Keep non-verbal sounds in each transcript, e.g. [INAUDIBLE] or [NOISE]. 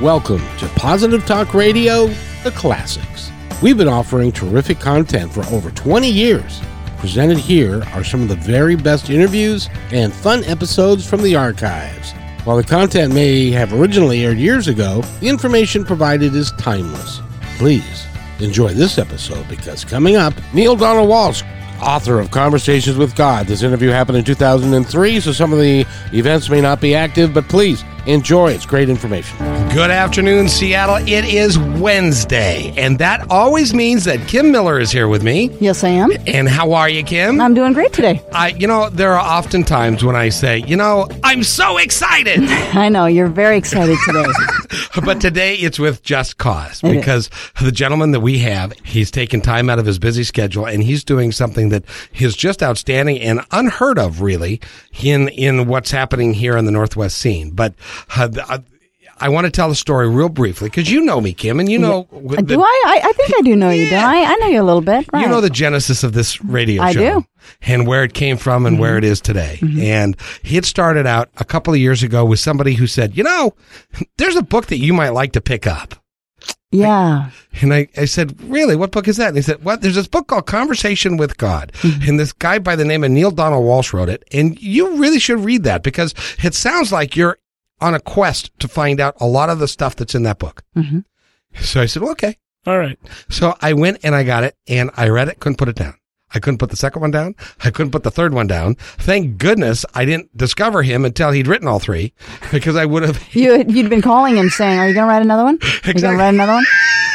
Welcome to Positive Talk Radio, the classics. We've been offering terrific content for over 20 years. Presented here are some of the very best interviews and fun episodes from the archives. While the content may have originally aired years ago, the information provided is timeless. Please enjoy this episode because coming up, Neale Donald Walsch author of Conversations with God. This interview happened in 2003, so some of the events may not be active, but please enjoy. It's great information. Good afternoon, Seattle. It is Wednesday, and that always means that Kim Miller is here with me. Yes, I am. And how are you, Kim? I'm doing great today. I, you know, there are often times when I say, you know, I'm so excited. [LAUGHS] I know you're very excited today. [LAUGHS] but today it's with just cause because the gentleman that we have, he's taken time out of his busy schedule and he's doing something that is just outstanding and unheard of, really, in in what's happening here in the Northwest scene. But uh, I want to tell the story real briefly because you know me, Kim, and you know. The, do I? I? I? think I do know you. Do I? I know you a little bit. Right. You know the genesis of this radio I show. I do. And where it came from and mm-hmm. where it is today. Mm-hmm. And it started out a couple of years ago with somebody who said, you know, there's a book that you might like to pick up. Yeah. And I, I said, really? What book is that? And he said, what? There's this book called Conversation with God. Mm-hmm. And this guy by the name of Neale Donald Walsch wrote it. And you really should read that because it sounds like you're on a quest to find out a lot of the stuff that's in that book. Mm-hmm. So I said, well, okay. All right. So I went and I got it and I read it, couldn't put it down. I couldn't put the second one down. I couldn't put the third one down. Thank goodness I didn't discover him until he'd written all three [LAUGHS] because I would have. [LAUGHS] you, you'd been calling him saying, Are you going to write another one? Are exactly. you going to write another one?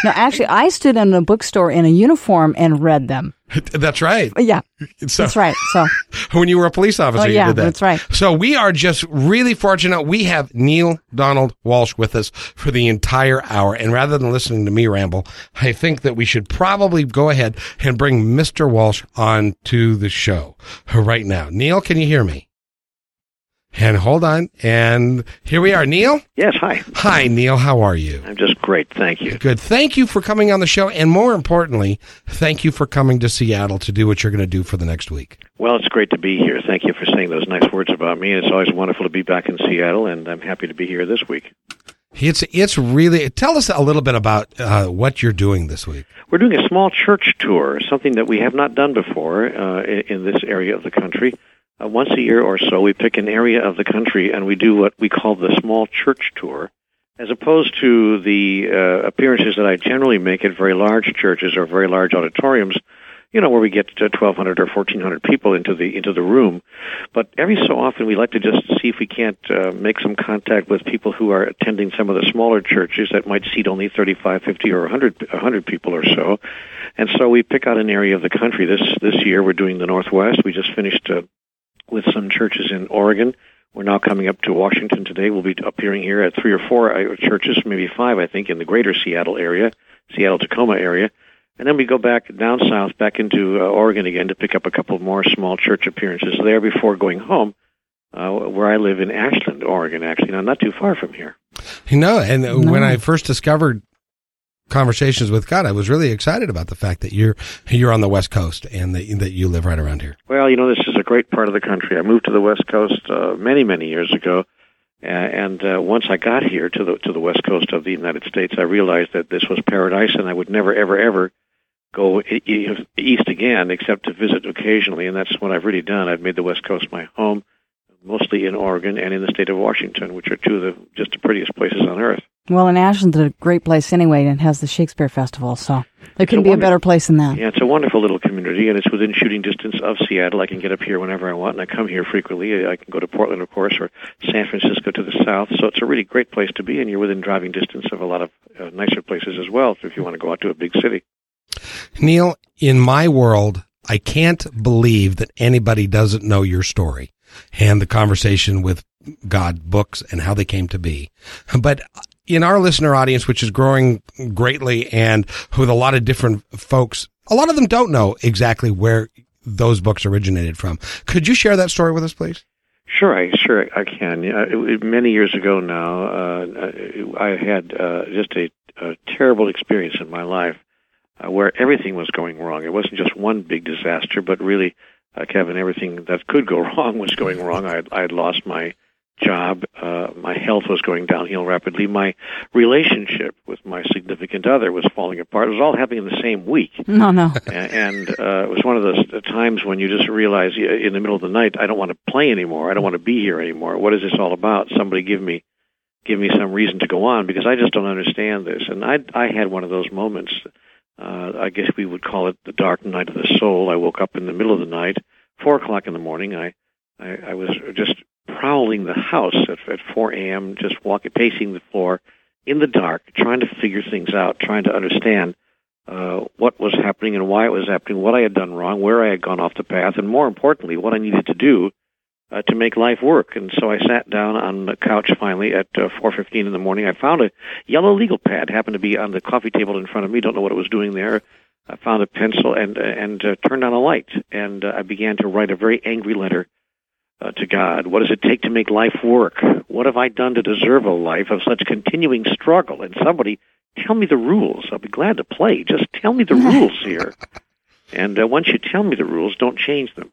No, actually, I stood in a bookstore in a uniform and read them. [LAUGHS] That's right. Uh, yeah, so, that's right. So [LAUGHS] when you were a police officer, oh, yeah, you did that. That's right. So we are just really fortunate. We have Neale Donald Walsch with us for the entire hour, and rather than listening to me ramble, I think that we should probably go ahead and bring Mr. Walsch on to the show right now. Neale, can you hear me? And hold on. And here we are. Neale. Yes, hi. Hi, Neale. How are you? I'm just great. Thank you. Good. Thank you for coming on the show. And more importantly, thank you for coming to Seattle to do what you're going to do for the next week. Well, it's great to be here. Thank you for saying those nice words about me. It's always wonderful to be back in Seattle, and I'm happy to be here this week. It's it's really tell us a little bit about uh, what you're doing this week. We're doing a small church tour, something that we have not done before uh, in this area of the country. Uh, once a year or so, we pick an area of the country and we do what we call the small church tour, as opposed to the uh, appearances that I generally make at very large churches or very large auditoriums. You know, where we get to 1,200 or 1,400 people into the into the room, but every so often we like to just see if we can't uh, make some contact with people who are attending some of the smaller churches that might seat only 35, 50, or 100, 100 people or so, and so we pick out an area of the country. This this year we're doing the Northwest. We just finished uh, with some churches in Oregon. We're now coming up to Washington today. We'll be appearing here at three or four uh, churches, maybe five, I think, in the greater Seattle area, Seattle Tacoma area. And then we go back down south, back into uh, Oregon again to pick up a couple more small church appearances there before going home, uh, where I live in Ashland, Oregon, actually, now not too far from here. You know, and no. when I first discovered conversations with God, I was really excited about the fact that you're you're on the West Coast and that that you live right around here. Well, you know, this is a great part of the country. I moved to the West Coast uh, many many years ago, and uh, once I got here to the to the West Coast of the United States, I realized that this was paradise, and I would never ever ever go east again except to visit occasionally, and that's what I've really done. I've made the West Coast my home, mostly in Oregon and in the state of Washington, which are two of the just the prettiest places on earth. Well, and Ashland's a great place anyway, and has the Shakespeare Festival, so there couldn't be a better place than that. Yeah, it's a wonderful little community, and it's within shooting distance of Seattle. I can get up here whenever I want, and I come here frequently. I can go to Portland, of course, or San Francisco to the south. So it's a really great place to be, and you're within driving distance of a lot of uh, nicer places as well. if you want to go out to a big city. Neale, in my world, I can't believe that anybody doesn't know your story and the conversation with God books and how they came to be. But in our listener audience, which is growing greatly and with a lot of different folks, a lot of them don't know exactly where those books originated from. Could you share that story with us, please? Sure, I sure I can. Many years ago now, uh, I had uh, just a, a terrible experience in my life uh, where everything was going wrong. It wasn't just one big disaster, but really, uh, Kevin, everything that could go [LAUGHS] wrong was going wrong. I I had lost my job, uh, my health was going downhill rapidly. My relationship with my significant other was falling apart. It was all happening in the same week. No, no. and, uh, it was one of those times when you just realize in the middle of the night, I don't want to play anymore. I don't want to be here anymore. What is this all about? Somebody give me give me some reason to go on because I just don't understand this. And I I had one of those moments. Uh, I guess we would call it the dark night of the soul. I woke up in the middle of the night, four o'clock in the morning. I I, I was just prowling the house at, at 4 a.m., just walking, pacing the floor in the dark, trying to figure things out, trying to understand uh, what was happening and why it was happening, what I had done wrong, where I had gone off the path, and more importantly, what I needed to do uh, to make life work. And so I sat down on the couch finally at uh, 4:15 in the morning. I found a yellow legal pad, happened to be on the coffee table in front of me. Don't know what it was doing there. I found a pencil and and uh, turned on a light, and uh, I began to write a very angry letter uh, to God? What does it take to make life work? What have I done to deserve a life of such continuing struggle? And somebody tell me the rules. I'll be glad to play. Just tell me the [LAUGHS] rules here. And uh, once you tell me the rules, don't change them.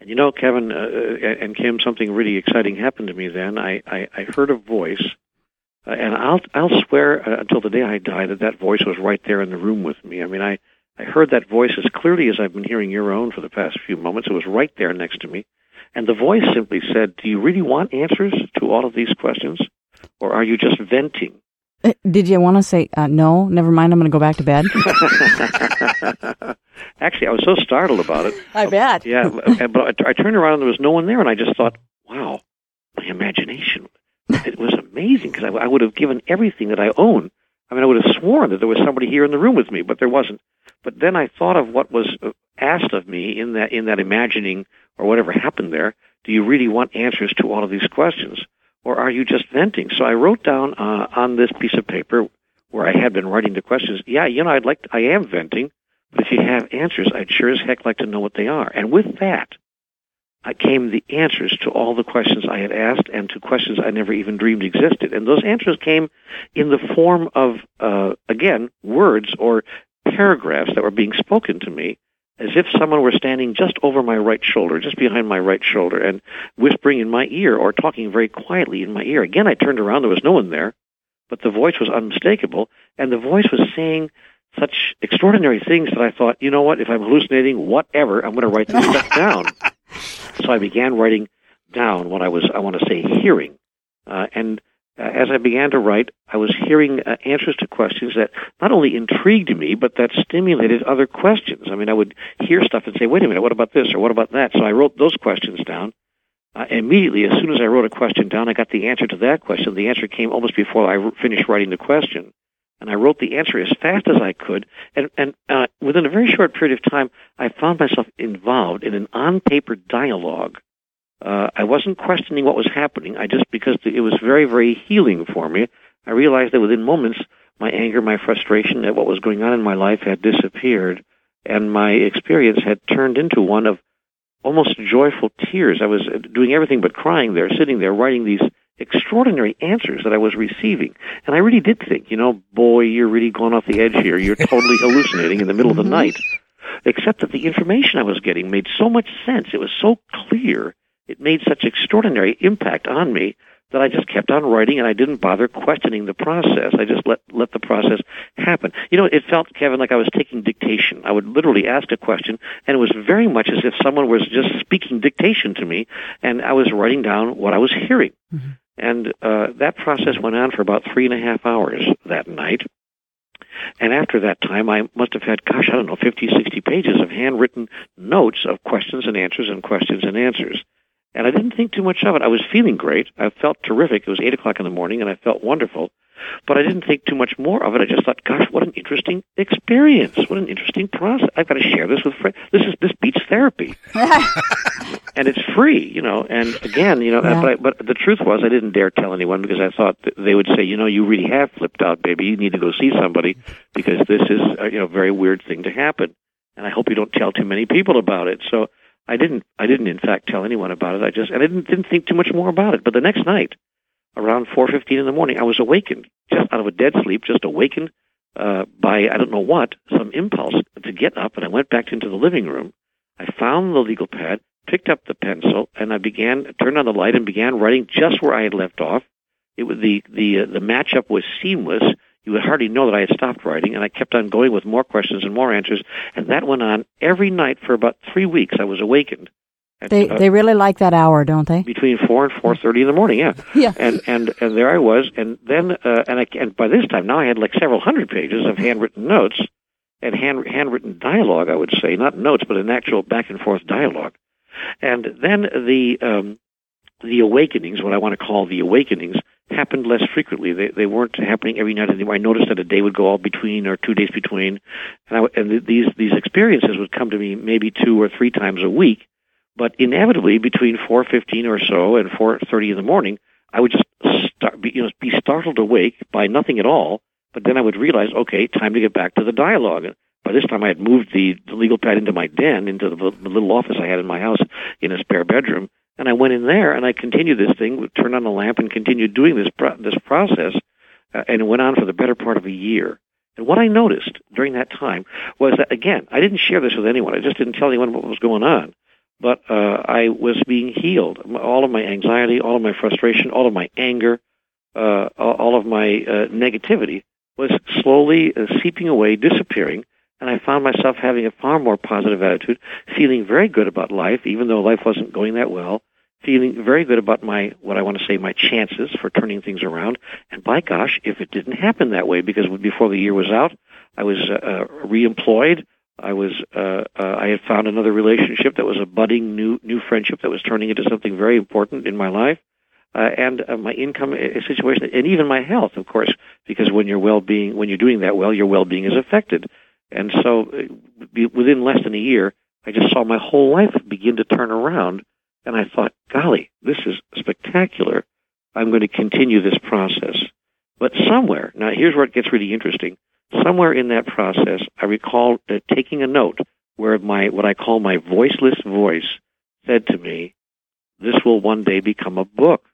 And you know, Kevin uh, and Kim, something really exciting happened to me then. I, I, I heard a voice, uh, and I'll, I'll swear uh, until the day I die that that voice was right there in the room with me. I mean, I, I heard that voice as clearly as I've been hearing your own for the past few moments. It was right there next to me. And the voice simply said, Do you really want answers to all of these questions? Or are you just venting? Uh, did you want to say, uh, no, never mind, I'm going to go back to bed? [LAUGHS] Actually, I was so startled about it. I bet. Yeah, but I, turned around and there was no one there, and I just thought, wow, my imagination. It was amazing because I, I would have given everything that I own. I mean, I would have sworn that there was somebody here in the room with me, but there wasn't. But then I thought of what was uh, asked of me in that in that imagining or whatever happened there, do you really want answers to all of these questions? Or are you just venting? So I wrote down uh, on this piece of paper where I had been writing the questions, yeah, you know, I'd like, to, I am venting, but if you have answers, I'd sure as heck like to know what they are. And with that, I came the answers to all the questions I had asked and to questions I never even dreamed existed. And those answers came in the form of, uh, again, words or paragraphs that were being spoken to me as if someone were standing just over my right shoulder, just behind my right shoulder, and whispering in my ear or talking very quietly in my ear. Again, I turned around, there was no one there, but the voice was unmistakable, and the voice was saying such extraordinary things that I thought, you know what, if I'm hallucinating, whatever, I'm going to write this [LAUGHS] stuff down. So I began writing down what I was, I want to say, hearing. Uh, and uh, as I began to write, I was hearing uh, answers to questions that not only intrigued me, but that stimulated other questions. I mean, I would hear stuff and say, wait a minute, what about this or what about that? So I wrote those questions down. Uh, immediately, as soon as I wrote a question down, I got the answer to that question. The answer came almost before I finished writing the question. And I wrote the answer as fast as I could. And, and uh, within a very short period of time, I found myself involved in an on paper dialogue uh, I wasn't questioning what was happening. I just because it was very, very healing for me. I realized that within moments, my anger, my frustration at what was going on in my life had disappeared, and my experience had turned into one of almost joyful tears. I was doing everything but crying there, sitting there, writing these extraordinary answers that I was receiving. And I really did think, you know, boy, you're really going off the edge here. You're totally [LAUGHS] hallucinating in the middle of the mm-hmm. night. Except that the information I was getting made so much sense. It was so clear it made such extraordinary impact on me that I just kept on writing and I didn't bother questioning the process. I just let let the process happen. You know, it felt Kevin like I was taking dictation. I would literally ask a question and it was very much as if someone was just speaking dictation to me and I was writing down what I was hearing. Mm-hmm. And uh, that process went on for about three and a half hours that night. And after that time, I must have had, gosh, I don't know, 50, 60 pages of handwritten notes of questions and answers and questions and answers. And I didn't think too much of it. I was feeling great. I felt terrific. It was 8 o'clock in the morning, and I felt wonderful. But I didn't think too much more of it. I just thought, gosh, what an interesting experience. What an interesting process. I've got to share this with friends. This is this beats therapy. [LAUGHS] and it's free, you know. And again, you know, yeah. but, I, but the truth was I didn't dare tell anyone because I thought they would say, you know, you really have flipped out, baby. You need to go see somebody because this is a, you know, very weird thing to happen. And I hope you don't tell too many people about it. So I didn't. I didn't, in fact, tell anyone about it. I just, and I didn't, didn't think too much more about it. But the next night, around 4:15 in the morning, I was awakened, just out of a dead sleep, just awakened uh, by I don't know what, some impulse to get up, and I went back into the living room. I found the legal pad, picked up the pencil, and I began turned on the light and began writing just where I had left off. It was the the uh, the matchup was seamless. You would hardly know that I had stopped writing, and I kept on going with more questions and more answers, and that went on every night for about three weeks. I was awakened. At, they uh, they really like that hour, don't they? Between four and four thirty in the morning, yeah. [LAUGHS] yeah. And and and there I was, and then uh, and I and by this time now I had like several hundred pages of handwritten notes and hand handwritten dialogue. I would say not notes, but an actual back and forth dialogue. And then the um, the awakenings, what I want to call the awakenings, happened less frequently. They they weren't happening every night anymore. I noticed that a day would go all between or two days between, and I, and these these experiences would come to me maybe two or three times a week but inevitably, between 4:15 or so and 4:30 in the morning, I would just start, be, you know, be startled awake by nothing at all. But then I would realize, okay, time to get back to the dialogue. And by this time, I had moved the, the legal pad into my den, into the, the little office I had in my house in a spare bedroom. And I went in there and I continued this thing, turned on the lamp, and continued doing this pro- this process. Uh, and it went on for the better part of a year. And what I noticed during that time was that, again, I didn't share this with anyone. I just didn't tell anyone what was going on but uh, I was being healed. All of my anxiety, all of my frustration, all of my anger, uh, all of my uh, negativity was slowly uh, seeping away, disappearing, and I found myself having a far more positive attitude, feeling very good about life, even though life wasn't going that well. Feeling very good about my what I want to say my chances for turning things around. And by gosh, if it didn't happen that way, because before the year was out, I was uh, uh reemployed. I was uh, uh, I had found another relationship that was a budding new new friendship that was turning into something very important in my life, uh, and uh, my income uh, situation, and even my health, of course, because when your well being when you're doing that well, your well being is affected, and so uh, within less than a year, I just saw my whole life begin to turn around, and I thought, golly, this is spectacular. I'm going to continue this process, but somewhere now here's where it gets really interesting somewhere in that process, I recall uh, taking a note where my what I call my voiceless voice said to me, "This will one day become a book."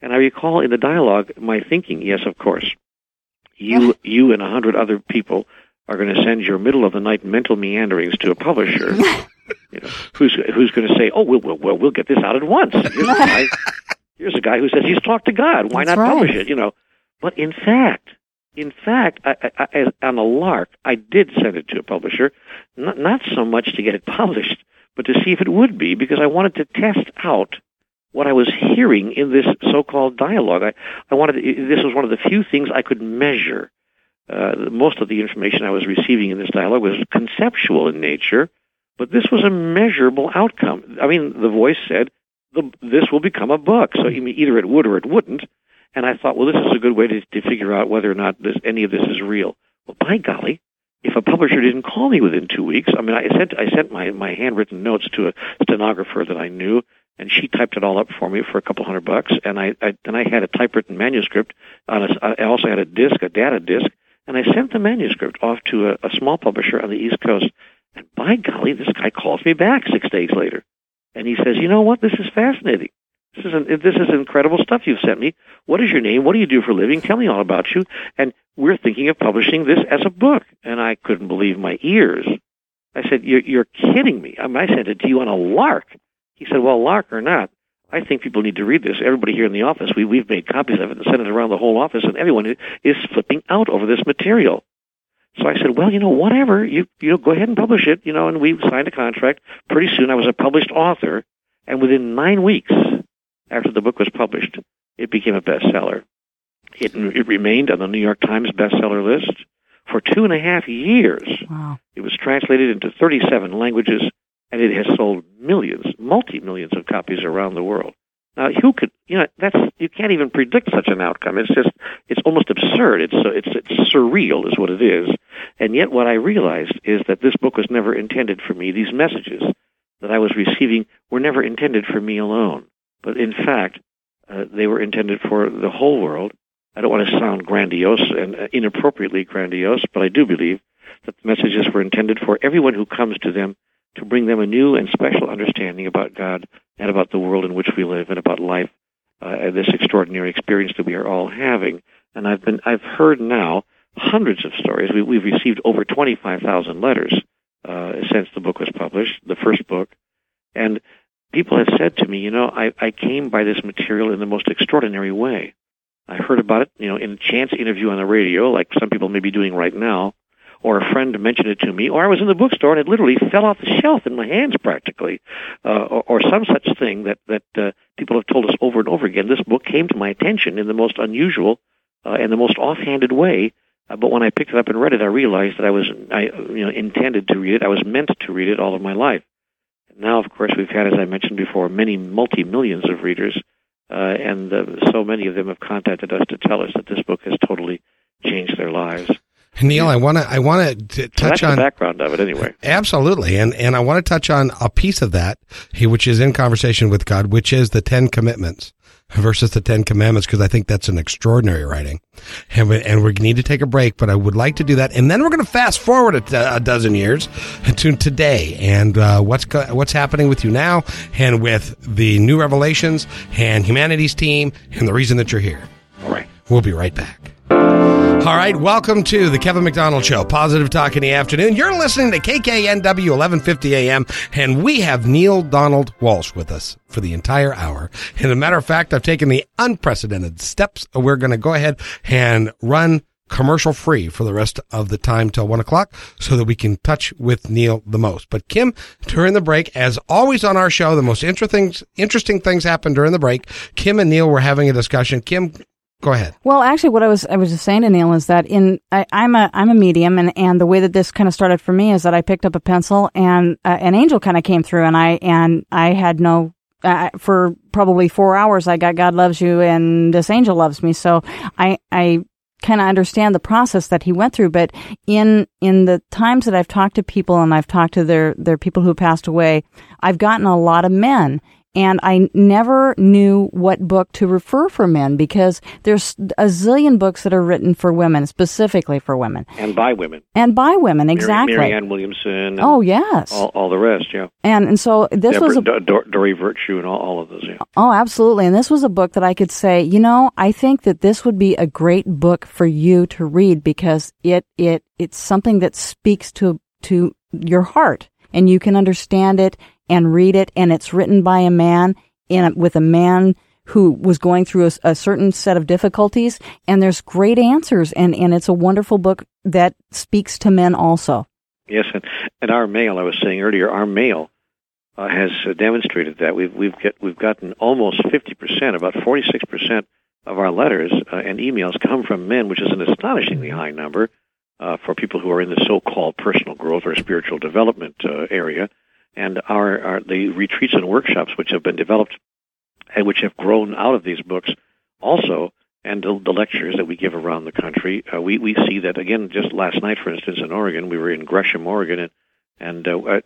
And I recall in the dialogue my thinking, "Yes, of course, you you and a hundred other people are going to send your middle of the night mental meanderings to a publisher." [LAUGHS] you know, who's who's going to say, "Oh, we'll we'll we'll get this out at once." Here's a [LAUGHS] guy, here's a guy who says he's talked to God. Why That's not right. publish it? You know, but in fact, in fact, I, I, I, on a lark, I did send it to a publisher, not, not so much to get it [LAUGHS] published, but to see if it would be, because I wanted to test out what I was hearing in this so-called dialogue. I, I wanted this was one of the few things I could measure. Uh, most of the information I was receiving in this dialogue was conceptual in nature, but this was a measurable outcome. I mean, the voice said, the, "This will become a book." So either it would or it wouldn't. And I thought, well, this is a good way to, to figure out whether or not this, any of this is real. Well, by golly, if a publisher didn't call me within two weeks, I mean, I sent I sent my my handwritten notes to a stenographer that I knew, and she typed it all up for me for a couple hundred bucks. And I, I I had a typewritten manuscript on a, I also had a disc, a data disc, and I sent the manuscript off to a, a small publisher on the East Coast. And by golly, this guy calls me back six days later, and he says, "You know what? This is fascinating. This is an, this is incredible stuff you've sent me. What is your name? What do you do for a living? Tell me all about you. And we're thinking of publishing this as a book. And I couldn't believe my ears. I said, "You're, you're kidding me. I, mean, I sent it to you on a lark." He said, "Well, lark or not, I think people need to read this. Everybody here in the office, we we've made copies of it and sent it around the whole office, and everyone is flipping out over this material." So I said, "Well, you know, whatever. You you know, go ahead and publish it. You know." And we signed a contract. Pretty soon, I was a published author, and within nine weeks, after the book was published, it became a bestseller. It, it remained on the New York Times bestseller list for two and a half years. Wow. It was translated into 37 languages, and it has sold millions, multi millions of copies around the world. Now, who could, you know, that's you can't even predict such an outcome. It's just, it's almost absurd. It's it's it's surreal, is what it is. And yet, what I realized is that this book was never intended for me. These messages that I was receiving were never intended for me alone. But in fact, uh, they were intended for the whole world. I don't want to sound grandiose and uh, inappropriately grandiose, but I do believe that the messages were intended for everyone who comes to them to bring them a new and special understanding about God and about the world in which we live and about life uh, and this extraordinary experience that we are all having. And I've been I've heard now hundreds of stories. We, we've received over 25,000 letters uh, since the book was published, the first book, And people have said to me, you know, I, I came by this material in the most extraordinary way. I heard about it, you know, in a chance interview on the radio, like some people may be doing right now, or a friend mentioned it to me, or I was in the bookstore and it literally fell off the shelf in my hands practically, uh, or, or some such thing that that uh, people have told us over and over again. This book came to my attention in the most unusual uh, and the most offhanded way. Uh, but when I picked it up and read it, I realized that I was I you know intended to read it. I was meant to read it all of my life. Now, of course, we've had, as I mentioned before, many multi millions of readers uh, and uh, so many of them have contacted us to tell us that this book has totally changed their lives. Neale, I want to I want to touch on the background of it anyway. Absolutely, and and I want to touch on a piece of that, which is in conversation with God, which is the Ten Commitments versus the Ten Commandments, because I think that's an extraordinary writing, and we, and we need to take a break, but I would like to do that, and then we're going to fast forward a, a, dozen years to today, and uh, what's what's happening with you now, and with the new revelations and Humanity's Team, and the reason that you're here. All right, we'll be right back. All right, welcome to the Kevin McDonald Show, Positive Talk in the Afternoon. You're listening to KKNW 1150 AM, and we have Neale Donald Walsch with us for the entire hour. And a matter of fact, I've taken the unprecedented steps. We're going to go ahead and run commercial free for the rest of the time till one o'clock so that we can touch with Neale the most. But Kim, during the break, as always on our show, the most interesting, interesting things happen during the break. Kim and Neale were having a discussion. Kim, Go ahead. Well, actually, what I was I was just saying to Neale is that in I, am a I'm a medium, and and the way that this kind of started for me is that I picked up a pencil and uh, an angel kind of came through, and I and I had no uh, for probably four hours I got God loves you and this angel loves me, so I I kind of understand the process that he went through. But in in the times that I've talked to people and I've talked to their their people who passed away, I've gotten a lot of men and I never knew what book to refer for men because there's a zillion books that are written for women, specifically for women. And by women. And by women, exactly. Mary, Marianne Williamson. oh, yes. All, all, the rest, yeah. And and so this yeah, was a... Dor- Virtue and all, all of those, yeah. Oh, absolutely. And this was a book that I could say, you know, I think that this would be a great book for you to read because it, it, it's something that speaks to, to your heart and you can understand it and read it, and it's written by a man in a, with a man who was going through a, a, certain set of difficulties, and there's great answers, and, and it's a wonderful book that speaks to men also. Yes, and, and our mail, I was saying earlier, our mail uh, has uh, demonstrated that we've we've get we've gotten almost fifty percent, about forty six percent of our letters uh, and emails come from men, which is an astonishingly high number uh, for people who are in the so-called personal growth or spiritual development uh, area and our, our the retreats and workshops which have been developed and which have grown out of these books also and the, the lectures that we give around the country uh, we we see that again just last night for instance in Oregon we were in Gresham Oregon and and uh,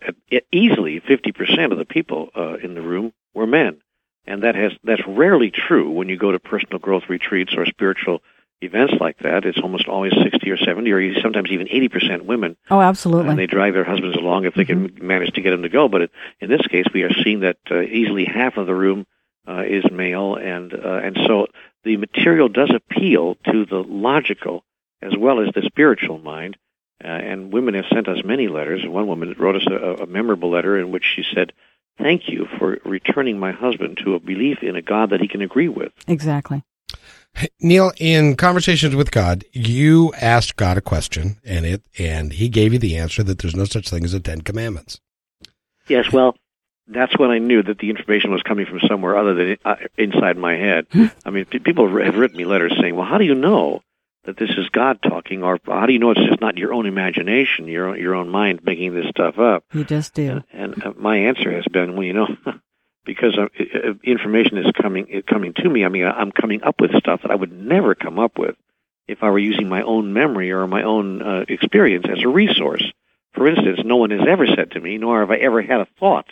easily 50% of the people uh, in the room were men. And that has that's rarely true when you go to personal growth retreats or spiritual events like that, it's almost always 60 or 70 or sometimes even 80% women. Oh, absolutely. And they drive their husbands along if they mm-hmm. can manage to get them to go. But it, in this case, we are seeing that uh, easily half of the room uh, is male, and uh, and so the material does appeal to the logical as well as the spiritual mind. Uh, and women have sent us many letters. One woman wrote us a, a memorable letter in which she said, "Thank you for returning my husband to a belief in a God that he can agree with." Exactly. Neale, in conversations with God, you asked God a question, and it and He gave you the answer that there's no such thing as the Ten Commandments. Yes, well, that's when I knew that the information was coming from somewhere other than uh, inside my head. Hmm. I mean, people have written me letters saying, "Well, how do you know that this is God talking, or how do you know it's just not your own imagination, your your own mind making this stuff up?" You just do. And, and uh, my answer has been, "Well, you know." [LAUGHS] because uh, information is coming coming to me. I mean, I'm coming up with stuff that I would never come up with if I were using my own memory or my own uh, experience as a resource. For instance, no one has ever said to me, nor have I ever had a thought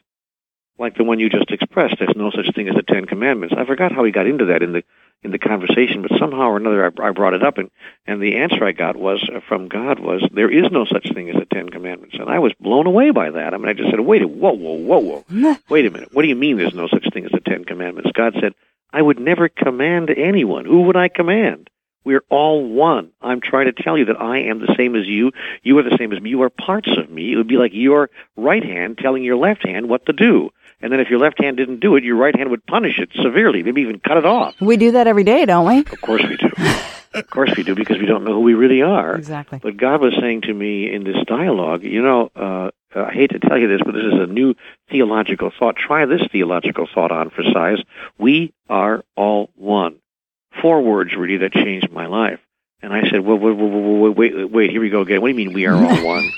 like the one you just expressed. There's no such thing as the Ten Commandments. I forgot how we got into that in the in the conversation, but somehow or another I, I brought it up, and and the answer I got was uh, from God was there is no such thing as the Ten Commandments, and I was blown away by that. I mean, I just said, wait, a whoa, whoa, whoa, whoa, [LAUGHS] wait a minute, what do you mean there's no such thing as the Ten Commandments? God said, I would never command anyone. Who would I command? We're all one. I'm trying to tell you that I am the same as you. You are the same as me. You are parts of me. It would be like your right hand telling your left hand what to do. And then if your left hand didn't do it, your right hand would punish it severely, maybe even cut it off. We do that every day, don't we? Of course we do. of course we do, because we don't know who we really are. Exactly. But God was saying to me in this dialogue, you know, uh, I hate to tell you this, but this is a new theological thought. Try this theological thought on for size. We are all one. Four words really that changed my life. And I said, well, wait, wait, wait, wait, here we go again. What do you mean we are all [LAUGHS] one?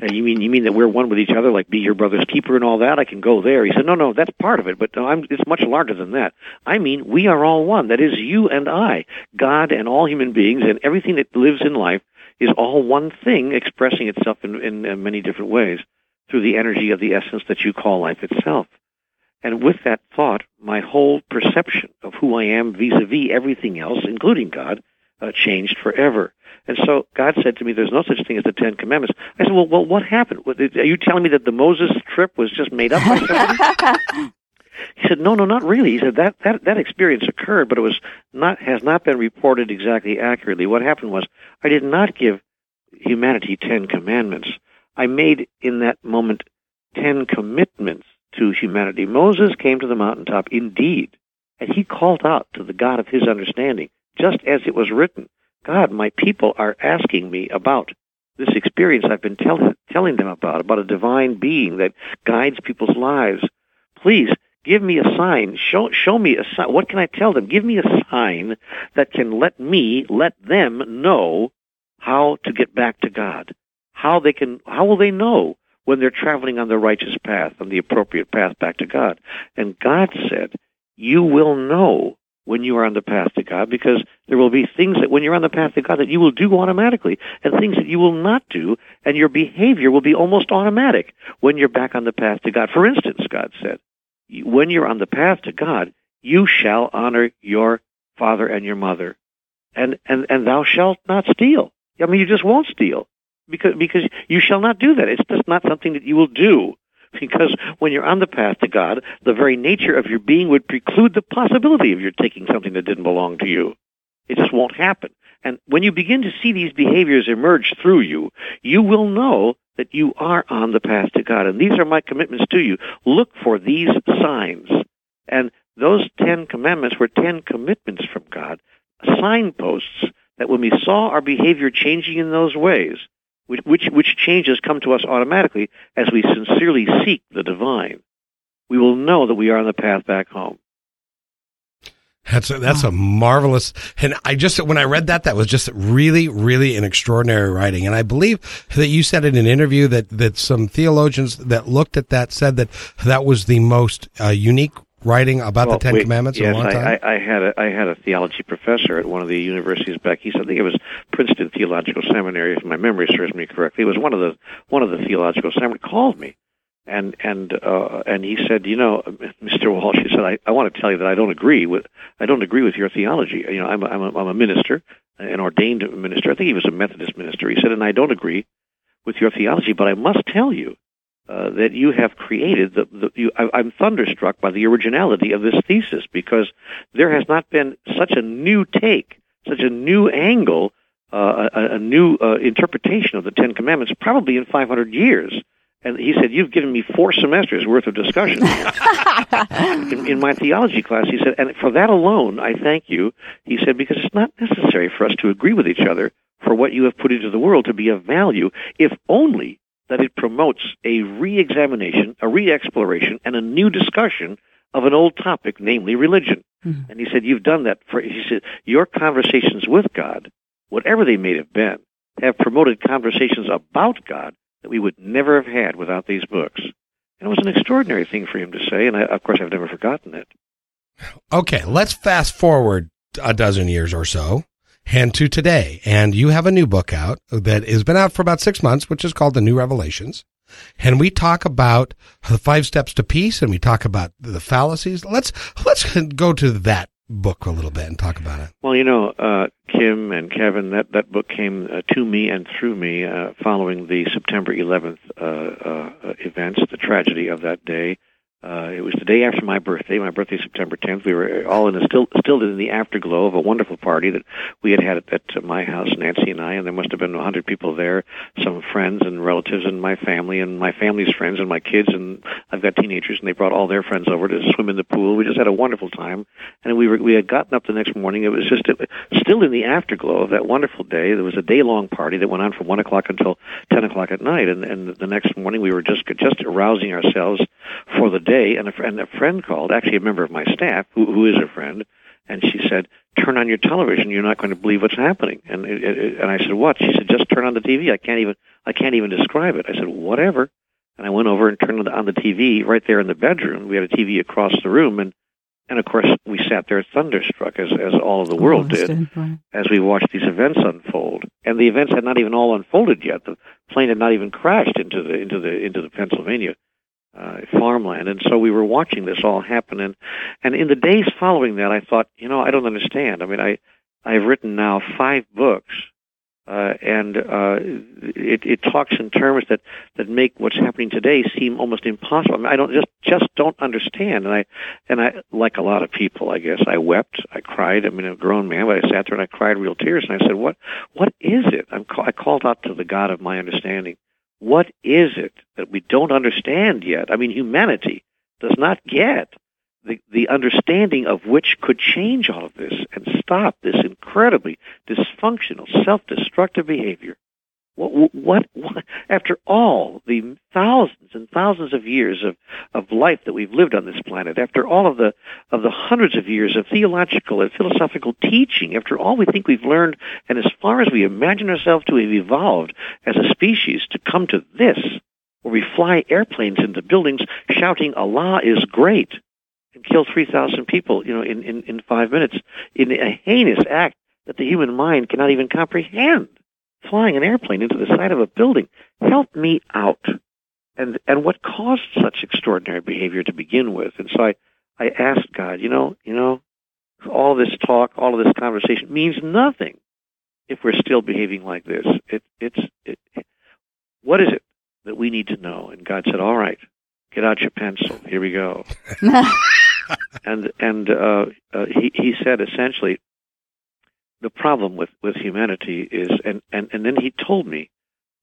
You mean you mean that we're one with each other, like be your brother's keeper and all that? I can go there. He said, no, no, that's part of it, but I'm, it's much larger than that. I mean, we are all one. That is you and I, God and all human beings, and everything that lives in life is all one thing, expressing itself in, in, in many different ways through the energy of the essence that you call life itself. And with that thought, my whole perception of who I am vis-a-vis everything else, including God, uh, changed forever. And so God said to me, "There's no such thing as the Ten Commandments." I said, "Well, well, what happened? Are you telling me that the Moses trip was just made up by somebody?" [LAUGHS] he said, "No, no, not really." He said that that that experience occurred, but it was not has not been reported exactly accurately. What happened was I did not give humanity ten commandments. I made in that moment ten commitments to humanity. Moses came to the mountaintop indeed, and he called out to the God of his understanding, just as it was written. God, my people are asking me about this experience I've been tell- telling them about, about a divine being that guides people's lives. Please give me a sign. Show, show me a sign. What can I tell them? Give me a sign that can let me, let them know how to get back to God. How they can, how will they know when they're traveling on the righteous path, on the appropriate path back to God? And God said, you will know when you are on the path to God because there will be things that when you're on the path to God that you will do automatically and things that you will not do and your behavior will be almost automatic when you're back on the path to God. For instance, God said, when you're on the path to God, you shall honor your father and your mother and, and, and thou shalt not steal. I mean, you just won't steal because, because you shall not do that. It's just not something that you will do because when you're on the path to God, the very nature of your being would preclude the possibility of your taking something that didn't belong to you. It just won't happen. And when you begin to see these behaviors emerge through you, you will know that you are on the path to God. And these are my commitments to you. Look for these signs. And those Ten Commandments were ten commitments from God, signposts that when we saw our behavior changing in those ways, which, which, which changes come to us automatically as we sincerely seek the divine, we will know that we are on the path back home. That's a, that's a marvelous, and I just when I read that, that was just really, really an extraordinary writing. And I believe that you said in an interview that that some theologians that looked at that said that that was the most uh, unique writing about well, the Ten wait, Commandments yes, a long time? I, I, I had a I had a theology professor at one of the universities back east. I think it was Princeton Theological Seminary, if my memory serves me correctly. It was one of the one of the theological seminary called me, and and uh, and he said, you know, Mr. Walsch, he said, I, I want to tell you that I don't agree with I don't agree with your theology. You know, I'm a, I'm a, I'm a minister, an ordained minister. I think he was a Methodist minister. He said, and I don't agree with your theology, but I must tell you uh, that you have created. The, the, you, I, I'm thunderstruck by the originality of this thesis because there has not been such a new take, such a new angle, uh, a, a new uh, interpretation of the Ten Commandments, probably in 500 years. And he said, "You've given me four semesters worth of discussion [LAUGHS] in, in my theology class." He said, "And for that alone, I thank you." He said, "Because it's not necessary for us to agree with each other for what you have put into the world to be of value, if only that it promotes a re-examination, a re-exploration, and a new discussion of an old topic, namely religion. Mm-hmm. And he said, you've done that for, he said, your conversations with God, whatever they may have been, have promoted conversations about God that we would never have had without these books. And it was an extraordinary thing for him to say, and I, of course I've never forgotten it. Okay, let's fast forward a dozen years or so and to today. And you have a new book out that has been out for about six months, which is called The New Revelations. And we talk about the five steps to peace and we talk about the fallacies. Let's, let's go to that book a little bit and talk about it. Well, you know, uh, Kim and Kevin, that, that book came uh, to me and through me uh, following the September 11th uh, uh, events, the tragedy of that day. Uh, it was the day after my birthday. My birthday, September 10th. We were all in a still still in the afterglow of a wonderful party that we had had at, at my house, Nancy and I, and there must have been a hundred people there, some friends and relatives and my family and my family's friends and my kids and I've got teenagers and they brought all their friends over to swim in the pool. We just had a wonderful time, and we were we had gotten up the next morning. It was just still in the afterglow of that wonderful day. There was a day long party that went on from one o'clock until ten o'clock at night, and and the next morning we were just just arousing ourselves for the day, and a, friend, a friend called, actually a member of my staff, who, who is a friend, and she said, "Turn on your television. You're not going to believe what's happening." And it, it, and I said, "What?" She said, "Just turn on the TV. I can't even I can't even describe it." I said, "Whatever." And I went over and turned on the TV right there in the bedroom. We had a TV across the room, and and of course we sat there thunderstruck, as as all of the world oh, did, as we watched these events unfold. And the events had not even all unfolded yet. The plane had not even crashed into the into the into the Pennsylvania uh, farmland. And so we were watching this all happen. And, and in the days following that, I thought, you know, I don't understand. I mean, I, I've written now five books. Uh, and uh, it, it talks in terms that, that make what's happening today seem almost impossible. I, mean, I don't just just don't understand, and I and I like a lot of people, I guess I wept, I cried. I mean, a grown man, but I sat there and I cried real tears, and I said, "What what is it?" I'm, I called out to the God of my understanding, what is it that we don't understand yet? I mean, humanity does not get the, the understanding of which could change all of this and stop this incredibly dysfunctional, self-destructive behavior. What, what, what, after all the thousands and thousands of years of, of life that we've lived on this planet, after all of the, of the hundreds of years of theological and philosophical teaching, after all we think we've learned, and as far as we imagine ourselves to have evolved as a species to come to this, where we fly airplanes into buildings shouting Allah is great, and kill 3,000 people, you know, in, in, in five minutes, in a heinous act that the human mind cannot even comprehend flying an airplane into the side of a building. Help me out. And and what caused such extraordinary behavior to begin with? And so I, I asked God, you know, you know, all this talk, all of this conversation means nothing if we're still behaving like this. It, it's it, what is it that we need to know? And God said, "All right, get out your pencil. Here we go." [LAUGHS] and and uh, uh, he he said essentially, the problem with, with humanity is, and, and, and then he told me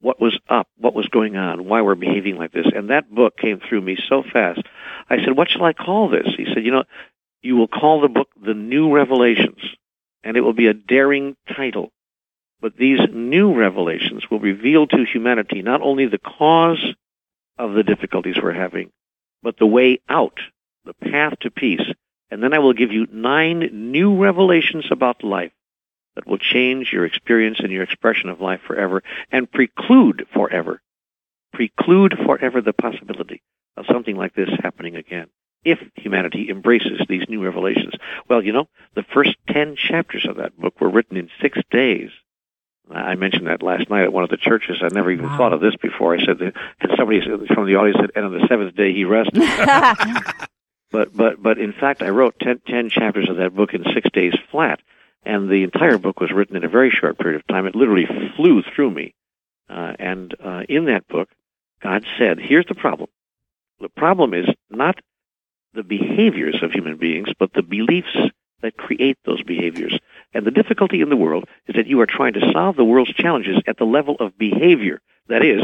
what was up, what was going on, why we're behaving like this. And that book came through me so fast. I said, what shall I call this? He said, you know, you will call the book The New Revelations, and it will be a daring title. But these new revelations will reveal to humanity not only the cause of the difficulties we're having, but the way out, the path to peace. And then I will give you nine new revelations about life that will change your experience and your expression of life forever and preclude forever, preclude forever the possibility of something like this happening again if humanity embraces these new revelations. Well, you know, the first 10 chapters of that book were written in six days. I mentioned that last night at one of the churches. I never even wow. thought of this before. I said that, and somebody from the audience said, and on the seventh day he rested. [LAUGHS] but, but, but in fact, I wrote 10, 10 chapters of that book in six days flat and the entire book was written in a very short period of time. It literally flew through me. Uh, and uh, in that book, God said, here's the problem. The problem is not the behaviors of human beings, but the beliefs that create those behaviors. And the difficulty in the world is that you are trying to solve the world's challenges at the level of behavior. That is,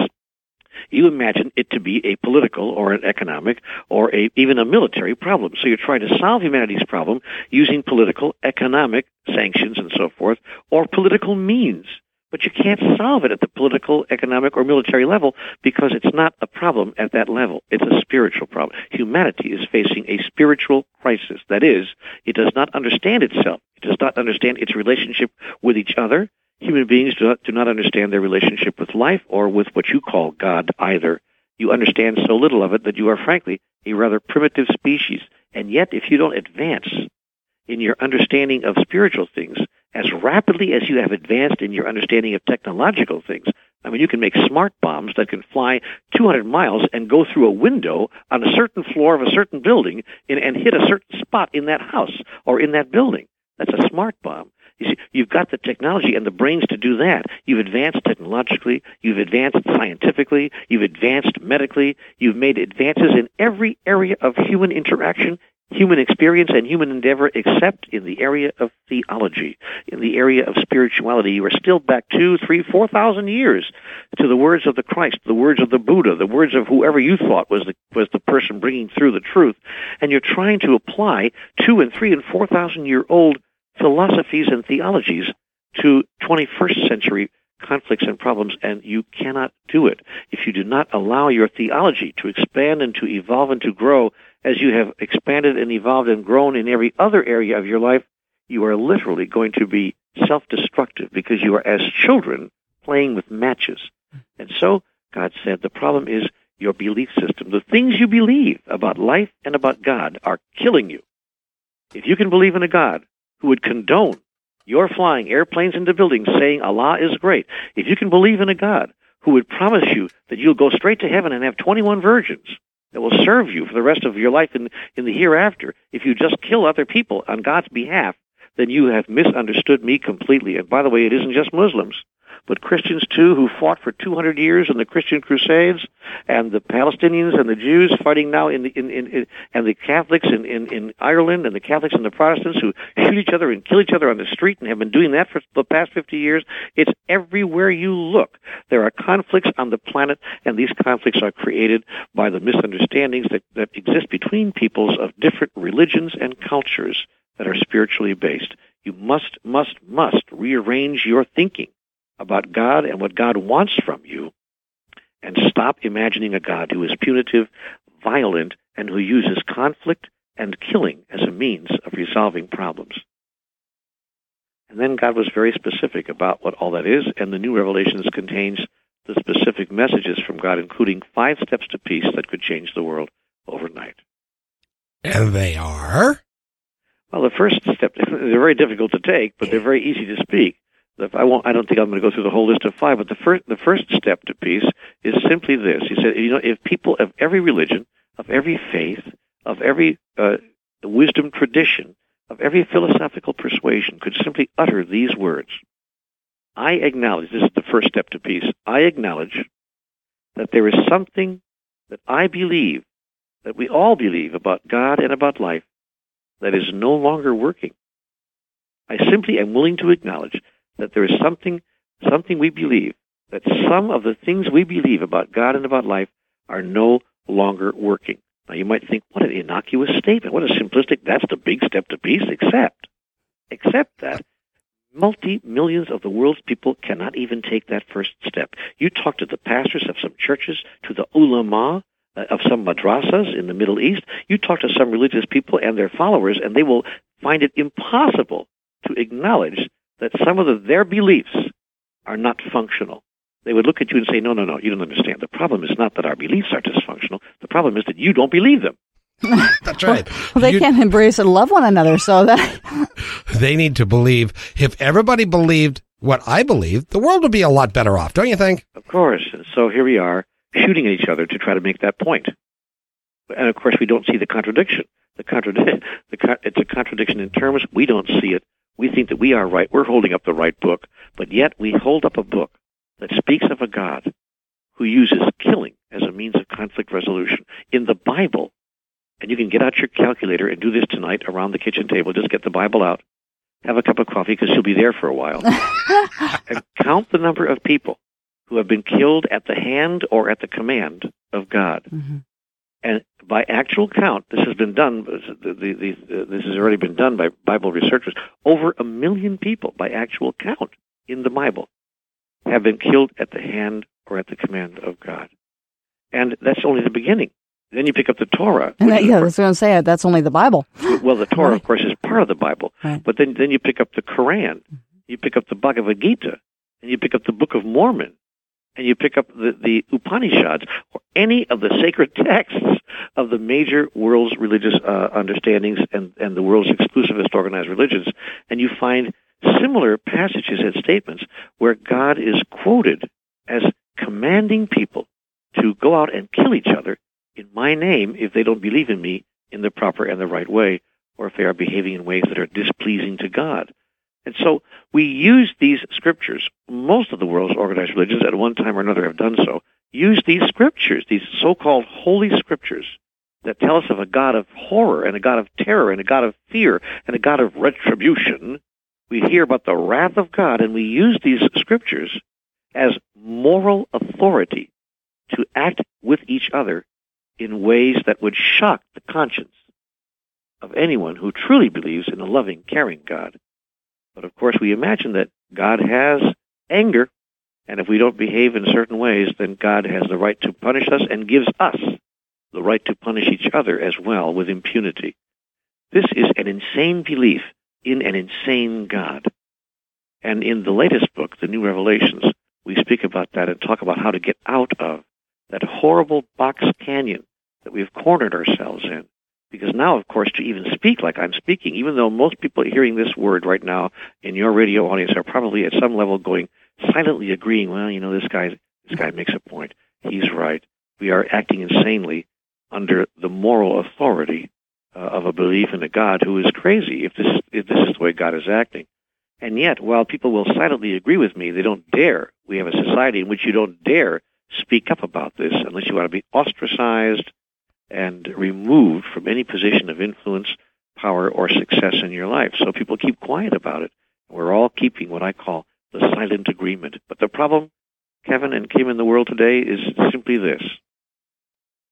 you imagine it to be a political or an economic or a, even a military problem. So you're trying to solve humanity's problem using political, economic sanctions and so forth, or political means. But you can't solve it at the political, economic, or military level because it's not a problem at that level. It's a spiritual problem. Humanity is facing a spiritual crisis. That is, it does not understand itself. It does not understand its relationship with each other Human beings do not, do not understand their relationship with life or with what you call God either. You understand so little of it that you are, frankly, a rather primitive species. And yet, if you don't advance in your understanding of spiritual things as rapidly as you have advanced in your understanding of technological things, I mean, you can make smart bombs that can fly 200 miles and go through a window on a certain floor of a certain building and, and hit a certain spot in that house or in that building. That's a smart bomb. You see, you've got the technology and the brains to do that. You've advanced technologically, you've advanced scientifically, you've advanced medically, you've made advances in every area of human interaction, human experience, and human endeavor except in the area of theology, in the area of spirituality. You are still back two, three, four thousand years to the words of the Christ, the words of the Buddha, the words of whoever you thought was the was the person bringing through the truth, and you're trying to apply two and three and four thousand year old philosophies and theologies to 21st century conflicts and problems, and you cannot do it if you do not allow your theology to expand and to evolve and to grow as you have expanded and evolved and grown in every other area of your life. You are literally going to be self destructive because you are as children playing with matches. And so, God said, the problem is your belief system. The things you believe about life and about God are killing you. If you can believe in a God who would condone your flying airplanes into buildings saying Allah is great, if you can believe in a God who would promise you that you'll go straight to heaven and have 21 virgins that will serve you for the rest of your life in, in the hereafter, if you just kill other people on God's behalf, then you have misunderstood me completely. And by the way, it isn't just Muslims but Christians too who fought for 200 years in the Christian Crusades, and the Palestinians and the Jews fighting now in the in, in, in and the Catholics in, in in Ireland and the Catholics and the Protestants who shoot each other and kill each other on the street and have been doing that for the past 50 years. It's everywhere you look. There are conflicts on the planet, and these conflicts are created by the misunderstandings that, that exist between peoples of different religions and cultures that are spiritually based. You must, must, must rearrange your thinking about God and what God wants from you, and stop imagining a God who is punitive, violent, and who uses conflict and killing as a means of resolving problems. And then God was very specific about what all that is, and the new revelations contains the specific messages from God, including five steps to peace that could change the world overnight. And they are? Well, the first step, [LAUGHS] they're very difficult to take, but they're very easy to speak. I won't. I don't think I'm going to go through the whole list of five. But the first, the first step to peace is simply this. He said, you know, if people of every religion, of every faith, of every uh, wisdom tradition, of every philosophical persuasion could simply utter these words, I acknowledge. This is the first step to peace. I acknowledge that there is something that I believe, that we all believe about God and about life, that is no longer working. I simply am willing to acknowledge that there is something, something we believe, that some of the things we believe about God and about life are no longer working. Now you might think, what an innocuous statement, what a simplistic, that's the big step to peace, except, except that multi millions of the world's people cannot even take that first step. You talk to the pastors of some churches, to the ulama uh, of some madrasas in the Middle East, you talk to some religious people and their followers, and they will find it impossible to acknowledge that some of the, their beliefs are not functional. They would look at you and say, no, no, no, you don't understand. The problem is not that our beliefs are dysfunctional. The problem is that you don't believe them. [LAUGHS] That's right. Well, they you, can't embrace and love one another, so that [LAUGHS] they need to believe. If everybody believed what I believe, the world would be a lot better off, don't you think? Of course. So here we are shooting at each other to try to make that point. And of course, we don't see the contradiction. The contradiction, [LAUGHS] the, it's a contradiction in terms. We don't see it we think that we are right. We're holding up the right book, but yet we hold up a book that speaks of a God who uses killing as a means of conflict resolution. In the Bible, and you can get out your calculator and do this tonight around the kitchen table, just get the Bible out, have a cup of coffee because you'll be there for a while, [LAUGHS] and count the number of people who have been killed at the hand or at the command of God. Mm-hmm. And by actual count, this has been done. The, the, the, this has already been done by Bible researchers. Over a million people, by actual count, in the Bible, have been killed at the hand or at the command of God. And that's only the beginning. Then you pick up the Torah. And that, yeah, I was going to say that's only the Bible. [LAUGHS] Well, the Torah, right. of course, is part of the Bible. Right. But then, then you pick up the Quran, mm-hmm. you pick up the Bhagavad Gita, and you pick up the Book of Mormon, and you pick up the, the Upanishads or any of the sacred [LAUGHS] texts of the major world's religious uh, understandings and, and the world's exclusivist organized religions, and you find similar passages and statements where God is quoted as commanding people to go out and kill each other in my name if they don't believe in me in the proper and the right way, or if they are behaving in ways that are displeasing to God. And so we use these scriptures. Most of the world's organized religions at one time or another have done so. Use these scriptures, these so-called holy scriptures that tell us of a God of horror and a God of terror and a God of fear and a God of retribution. We hear about the wrath of God and we use these scriptures as moral authority to act with each other in ways that would shock the conscience of anyone who truly believes in a loving, caring God. But of course, we imagine that God has anger, and if we don't behave in certain ways, then God has the right to punish us and gives us the right to punish each other as well with impunity. This is an insane belief in an insane God. And in the latest book, The New Revelations, we speak about that and talk about how to get out of that horrible box canyon that we've cornered ourselves in. Because now, of course, to even speak like I'm speaking, even though most people hearing this word right now in your radio audience are probably at some level going silently agreeing, well, you know, this guy, this guy makes a point. He's right. We are acting insanely under the moral authority uh, of a belief in a God who is crazy if this if this is the way God is acting. And yet, while people will silently agree with me, they don't dare. We have a society in which you don't dare speak up about this unless you want to be ostracized and removed from any position of influence, power, or success in your life. So people keep quiet about it. We're all keeping what I call the silent agreement. But the problem, Kevin and Kim, in the world today is simply this.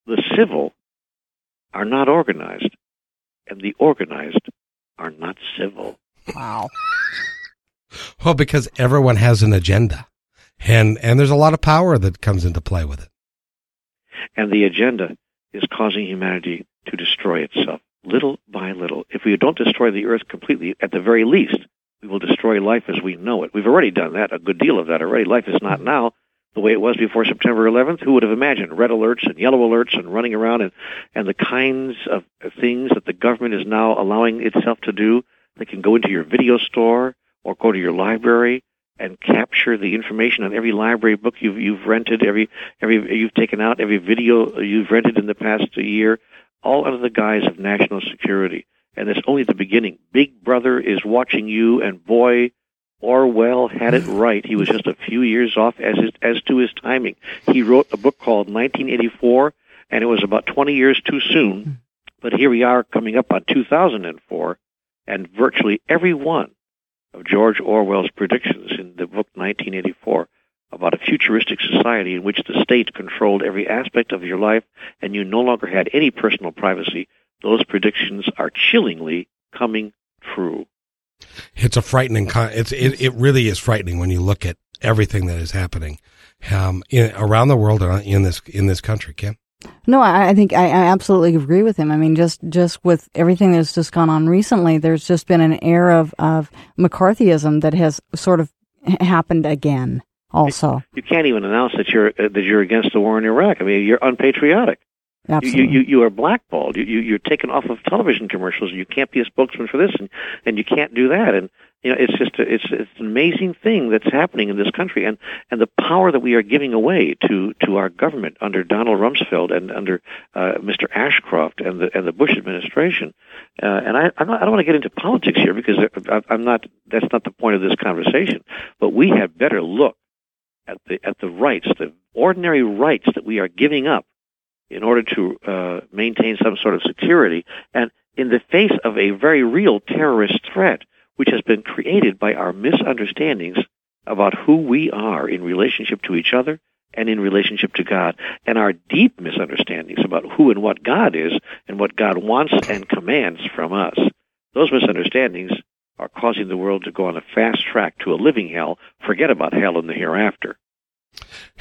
The civil are not organized, and the organized are not civil. Wow. Well, because everyone has an agenda. And and there's a lot of power that comes into play with it. And the agenda is causing humanity to destroy itself little by little. If we don't destroy the earth completely, at the very least, we will destroy life as we know it. We've already done that, a good deal of that already. Life is not now the way it was before September 11th. Who would have imagined red alerts and yellow alerts and running around and, and the kinds of things that the government is now allowing itself to do? They can go into your video store or go to your library and capture the information on every library book you've you've rented, every every you've taken out, every video you've rented in the past year, all under the guise of national security. And it's only the beginning. Big Brother is watching you, and boy, Orwell had it [LAUGHS] right. He was just a few years off as his, as to his timing. He wrote a book called 1984, and it was about 20 years too soon. Hmm. But here we are coming up on 2004, and virtually every one of George Orwell's predictions in the book 1984 about a futuristic society in which the state controlled every aspect of your life and you no longer had any personal privacy, those predictions are chillingly coming true. It's a frightening. Con- it's it, it really is frightening when you look at everything that is happening um, in, around the world in this in this country. Kim. No, I, I think I, I absolutely agree with him. I mean, just just with everything that's just gone on recently, there's just been an air of of McCarthyism that has sort of happened again. Also, You can't even announce that you're uh, that you're against the war in Iraq. I mean, you're unpatriotic. You, absolutely. you, you are blackballed. You, you, you're taken off of television commercials. You can't be a spokesman for this, and, and you can't do that. And you know, it's just a, it's it's an amazing thing that's happening in this country, and and the power that we are giving away to to our government under Donald Rumsfeld and under uh, Mr. Ashcroft and the and the Bush administration. Uh, and I I'm not, I don't want to get into politics here because I- I'm not. That's not the point of this conversation. But we had better look at the at the rights, the ordinary rights that we are giving up in order to uh, maintain some sort of security, and in the face of a very real terrorist threat, which has been created by our misunderstandings about who we are in relationship to each other and in relationship to God, and our deep misunderstandings about who and what God is and what God wants and commands from us. Those misunderstandings are causing the world to go on a fast track to a living hell. Forget about hell in the hereafter.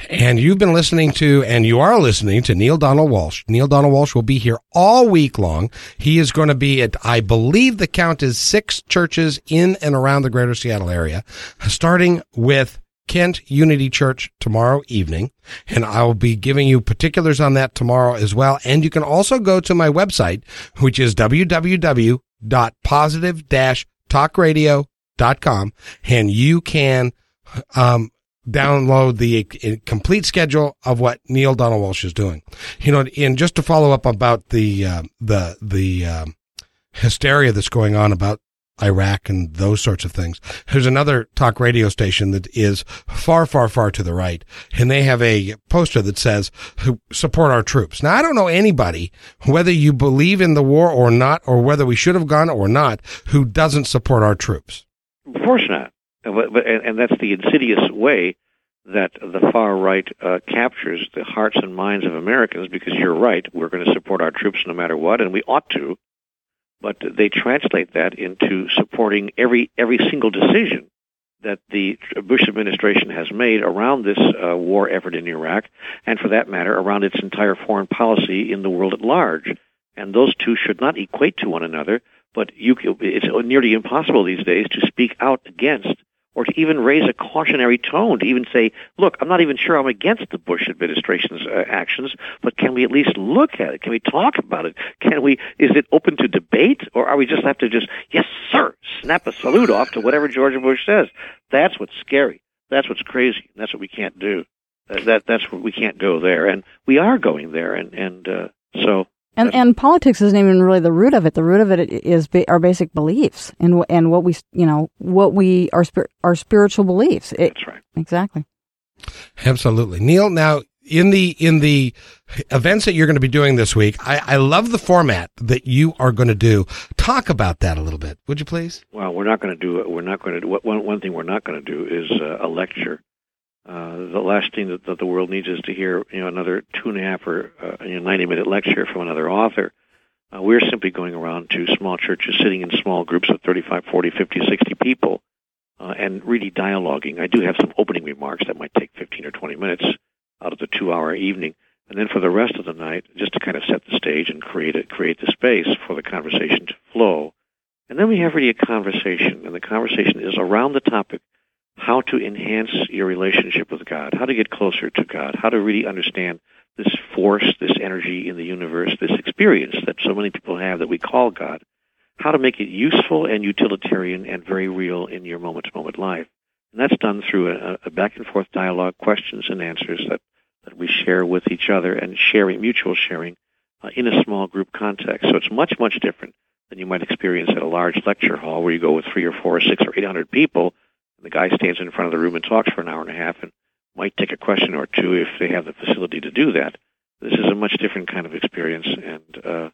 And you've been listening to, and you are listening to Neale Donald Walsch. Neale Donald Walsch will be here all week long. He is going to be at, I believe the count is six churches in and around the greater Seattle area, starting with Kent Unity Church tomorrow evening. And I'll be giving you particulars on that tomorrow as well. And you can also go to my website, which is www.positive-talkradio.com and you can, um, download the uh, complete schedule of what Neale Donald Walsch is doing. You know, and just to follow up about the uh, the the um, hysteria that's going on about Iraq and those sorts of things. There's another talk radio station that is far, far, far to the right, and they have a poster that says support our troops. Now, I don't know anybody, whether you believe in the war or not, or whether we should have gone or not, who doesn't support our troops. Of course not. And that's the insidious way that the far right uh, captures the hearts and minds of Americans because you're right, we're going to support our troops no matter what, and we ought to. But they translate that into supporting every every single decision that the Bush administration has made around this uh, war effort in Iraq, and for that matter, around its entire foreign policy in the world at large. And those two should not equate to one another. But you, it's nearly impossible these days to speak out against or to even raise a cautionary tone, to even say, look, I'm not even sure I'm against the Bush administration's uh, actions, but can we at least look at it? Can we talk about it? Can we, is it open to debate, or are we just have to just, yes, sir, snap a salute off to whatever George Bush says? That's what's scary. That's what's crazy. That's what we can't do. Uh, that, that's what we can't go there. And we are going there. And, and, uh, so and and politics isn't even really the root of it. The root of it is ba- our basic beliefs and and what we you know what we our our spiritual beliefs. It, That's right. Exactly. Absolutely, Neale. Now in the in the events that you're going to be doing this week, I, I love the format that you are going to do. Talk about that a little bit, would you please? Well, we're not going to do. We're not going to do. One one thing we're not going to do is uh, a lecture. Uh, the last thing that, that, the world needs is to hear, you know, another two and a half or uh, you know, 90 minute lecture from another author. Uh, we're simply going around to small churches, sitting in small groups of 35, 40, 50, 60 people, uh, and really dialoguing. I do have some opening remarks that might take 15 or 20 minutes out of the two hour evening. And then for the rest of the night, just to kind of set the stage and create it, create the space for the conversation to flow. And then we have really a conversation, and the conversation is around the topic how to enhance your relationship with God, how to get closer to God, how to really understand this force, this energy in the universe, this experience that so many people have that we call God, how to make it useful and utilitarian and very real in your moment to moment life. And that's done through a, a, back and forth dialogue, questions and answers that, that we share with each other and sharing, mutual sharing uh, in a small group context. So it's much, much different than you might experience at a large lecture hall where you go with three or four or six or eight hundred people the guy stands in front of the room and talks for an hour and a half and might take a question or two if they have the facility to do that. This is a much different kind of experience, and uh,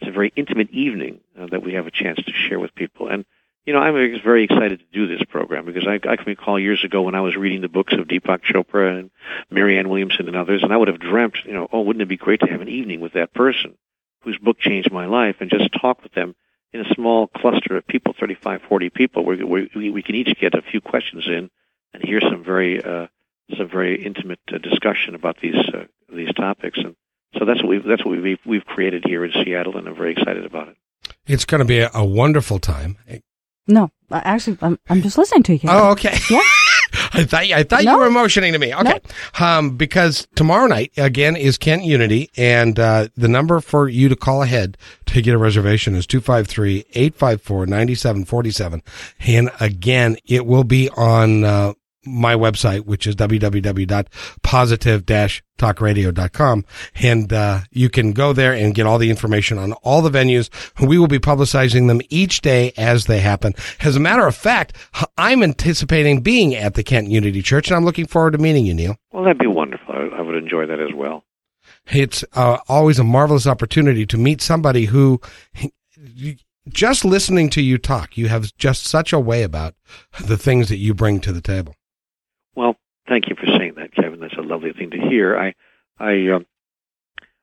it's a very intimate evening uh, that we have a chance to share with people. And you know, I'm very excited to do this program because I, I can recall years ago when I was reading the books of Deepak Chopra and Marianne Williamson and others, and I would have dreamt, you know, oh, wouldn't it be great to have an evening with that person whose book changed my life and just talk with them in a small cluster of people, 35, 40 people, where we, we can each get a few questions in and hear some very uh, some very intimate uh, discussion about these uh, these topics. And so that's what we've that's what we've we've created here in Seattle, and I'm very excited about it. It's going to be a, a wonderful time. No, actually, I'm I'm just listening to you. Oh, okay. Yeah. [LAUGHS] [LAUGHS] I thought I thought no. you were motioning to me. Okay, no. um, because tomorrow night again is Kent Unity, and uh, the number for you to call ahead to get a reservation is 253-854-9747. and again it will be on uh, my website, which is www.positive-talkradio.com. And, uh, you can go there and get all the information on all the venues. We will be publicizing them each day as they happen. As a matter of fact, I'm anticipating being at the Kent Unity Church and I'm looking forward to meeting you, Neale. Well, that'd be wonderful. I, would enjoy that as well. It's uh, always a marvelous opportunity to meet somebody who just listening to you talk, you have just such a way about the things that you bring to the table. Thank you for saying that, Kevin. That's a lovely thing to hear. I, I, um,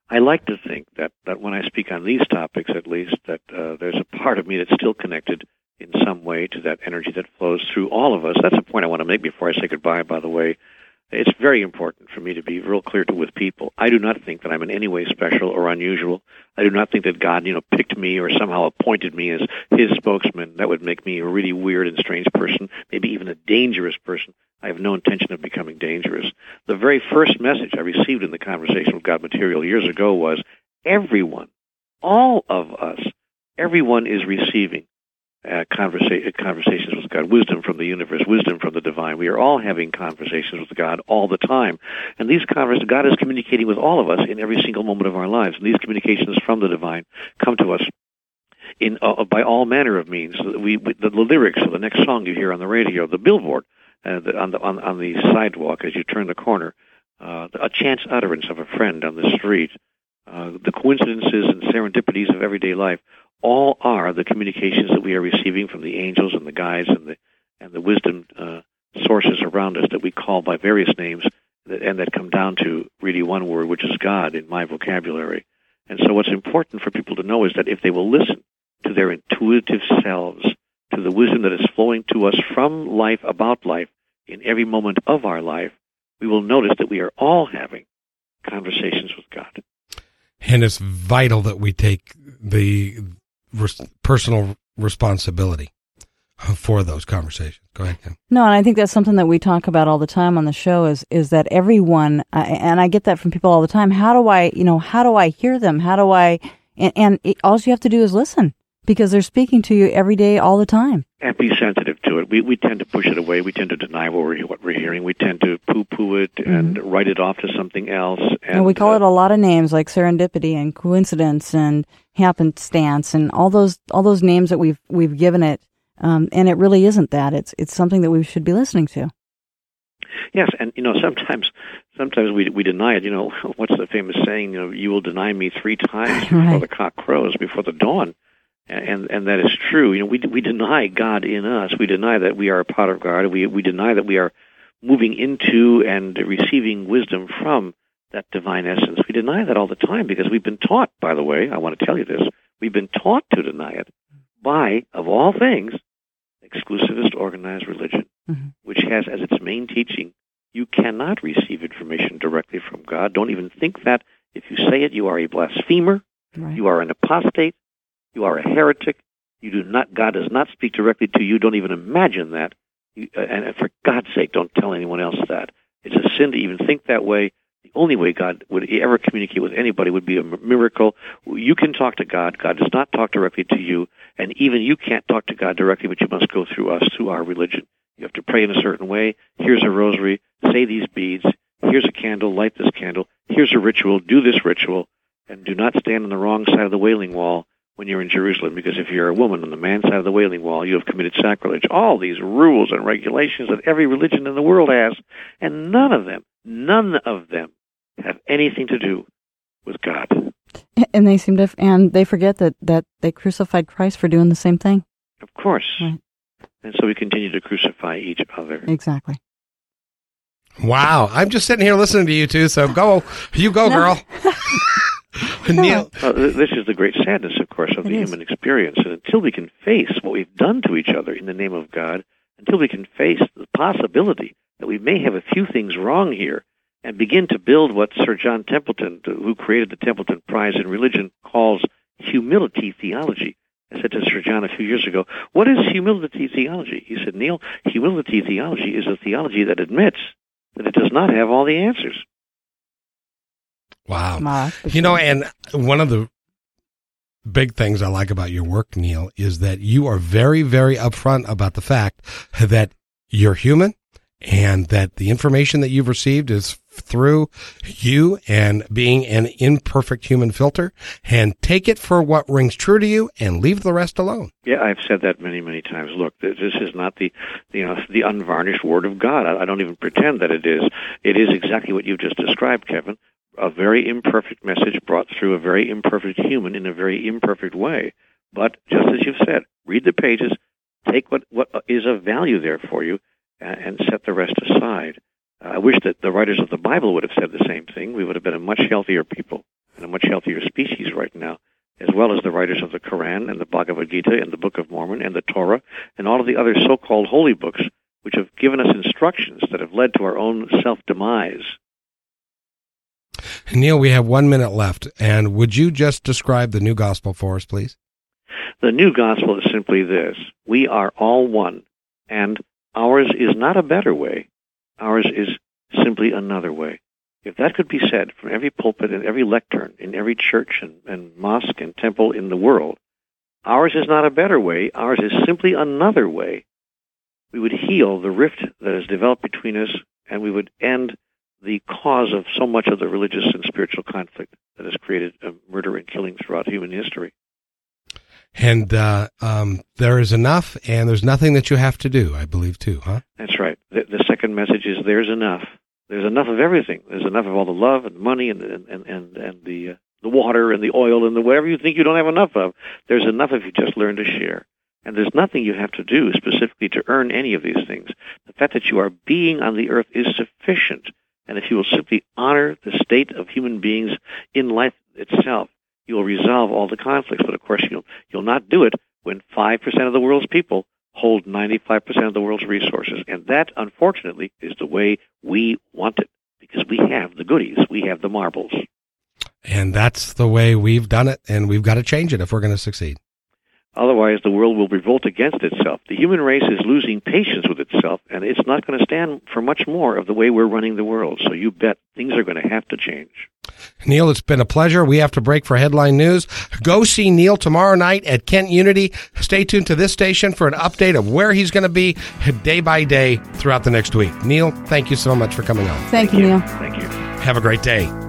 I like to think that that when I speak on these topics, at least, that uh, there's a part of me that's still connected in some way to that energy that flows through all of us. That's a point I want to make before I say goodbye. By the way, it's very important for me to be real clear to with people. I do not think that I'm in any way special or unusual. I do not think that God, you know, picked me or somehow appointed me as His spokesman. That would make me a really weird and strange person, maybe even a dangerous person. I have no intention of becoming dangerous. The very first message I received in the Conversation with God material years ago was everyone, all of us, everyone is receiving uh, conversa- conversations with God, wisdom from the universe, wisdom from the divine. We are all having conversations with God all the time. And these conversations, God is communicating with all of us in every single moment of our lives. And these communications from the divine come to us in uh, by all manner of means. We, we, the, the lyrics of the next song you hear on the radio, the billboard uh, on the on, on the sidewalk as you turn the corner, uh, a chance utterance of a friend on the street, uh, the coincidences and serendipities of everyday life, all are the communications that we are receiving from the angels and the guides and the and the wisdom uh, sources around us that we call by various names, that, and that come down to really one word, which is God in my vocabulary. And so, what's important for people to know is that if they will listen to their intuitive selves, to the wisdom that is flowing to us from life about life in every moment of our life, we will notice that we are all having conversations with God. And it's vital that we take the res- personal responsibility for those conversations. Go ahead, Kim. No, and I think that's something that we talk about all the time on the show is is that everyone, uh, and I get that from people all the time. How do I, you know, how do I hear them? How do I? And, and it, all you have to do is listen because they're speaking to you every day, all the time. And be sensitive to it. We we tend to push it away. We tend to deny what we're what we're hearing. We tend to poo poo it mm-hmm. and write it off to something else. And, and we call uh, it a lot of names like serendipity and coincidence and happenstance and all those all those names that we've we've given it um, and it really isn't that. It's it's something that we should be listening to. Yes, and you know sometimes sometimes we we deny it. You know [LAUGHS] what's the famous saying? You know, you will deny me three times [LAUGHS] before right. the cock crows, before the dawn, and and that is true. You know, we we deny God in us. We deny that we are a part of God. We we deny that we are moving into and receiving wisdom from that divine essence. We deny that all the time because we've been taught. By the way, I want to tell you this: we've been taught to deny it by, of all things, exclusivist organized religion, mm-hmm. which has as its main teaching, you cannot receive information directly from God. Don't even think that. If you say it, you are a blasphemer. Right. You are an apostate. You are a heretic. You do not. God does not speak directly to you. Don't even imagine that. You, uh, and for God's sake, don't tell anyone else that. It's a sin to even think that way. The only way God would ever communicate with anybody would be a miracle. You can talk to God. God does not talk directly to you. And even you can't talk to God directly, but you must go through us, through our religion. You have to pray in a certain way. Here's a rosary. Say these beads. Here's a candle. Light this candle. Here's a ritual. Do this ritual. And do not stand on the wrong side of the wailing wall when you're in Jerusalem, because if you're a woman on the man's side of the wailing wall, you have committed sacrilege. All these rules and regulations that every religion in the world has, and none of them, none of them have anything to do with God. And they seem to, and they forget that that they crucified Christ for doing the same thing. Of course. Right. And so we continue to crucify each other. Exactly. Wow, I'm just sitting here listening to you two. So go, you go, girl. [LAUGHS] Neale, uh, this is the great sadness, of course, of it the is. human experience. And until we can face what we've done to each other in the name of God, until we can face the possibility that we may have a few things wrong here, and begin to build what Sir John Templeton, who created the Templeton Prize in Religion, calls humility theology. I said to Sir John a few years ago, What is humility theology? He said, Neale, humility theology is a theology that admits that it does not have all the answers. Wow. You know, and one of the big things I like about your work, Neale, is that you are very, very upfront about the fact that you're human and that the information that you've received is through you and being an imperfect human filter and take it for what rings true to you and leave the rest alone. Yeah, I've said that many, many times. Look, this is not the, you know, the unvarnished word of God. I don't even pretend that it is. It is exactly what you've just described, Kevin. A very imperfect message brought through a very imperfect human in a very imperfect way. But just as you've said, read the pages, take what, what is of value there for you, and set the rest aside. I wish that the writers of the Bible would have said the same thing. We would have been a much healthier people and a much healthier species right now, as well as the writers of the Quran and the Bhagavad Gita and the Book of Mormon and the Torah and all of the other so-called holy books, which have given us instructions that have led to our own self-demise. Neale, we have one minute left, and would you just describe the new gospel for us, please? The new gospel is simply this: we are all one, and Ours is not a better way. Ours is simply another way. If that could be said from every pulpit and every lectern in every church and, and mosque and temple in the world, ours is not a better way. Ours is simply another way. We would heal the rift that has developed between us, and we would end the cause of so much of the religious and spiritual conflict that has created murder and killing throughout human history. And uh, um, there is enough, and there's nothing that you have to do. I believe too, huh? That's right. The, the second message is there's enough. There's enough of everything. There's enough of all the love and money and and and and the uh, the water and the oil and the whatever you think you don't have enough of. There's enough if you just learn to share. And there's nothing you have to do specifically to earn any of these things. The fact that you are being on the earth is sufficient. And if you will simply honor the state of human beings in life itself, you will resolve all the conflicts. But of course, you'll, you'll not do it when 5% of the world's people hold 95% of the world's resources. And that, unfortunately, is the way we want it because we have the goodies, we have the marbles. And that's the way we've done it, and we've got to change it if we're going to succeed. Otherwise, the world will revolt against itself. The human race is losing patience with itself, and it's not going to stand for much more of the way we're running the world. So you bet things are going to have to change. Neale, it's been a pleasure. We have to break for headline news. Go see Neale tomorrow night at Kent Unity. Stay tuned to this station for an update of where he's going to be day by day throughout the next week. Neale, thank you so much for coming on. Thank, thank you, Neale. Thank you. Have a great day.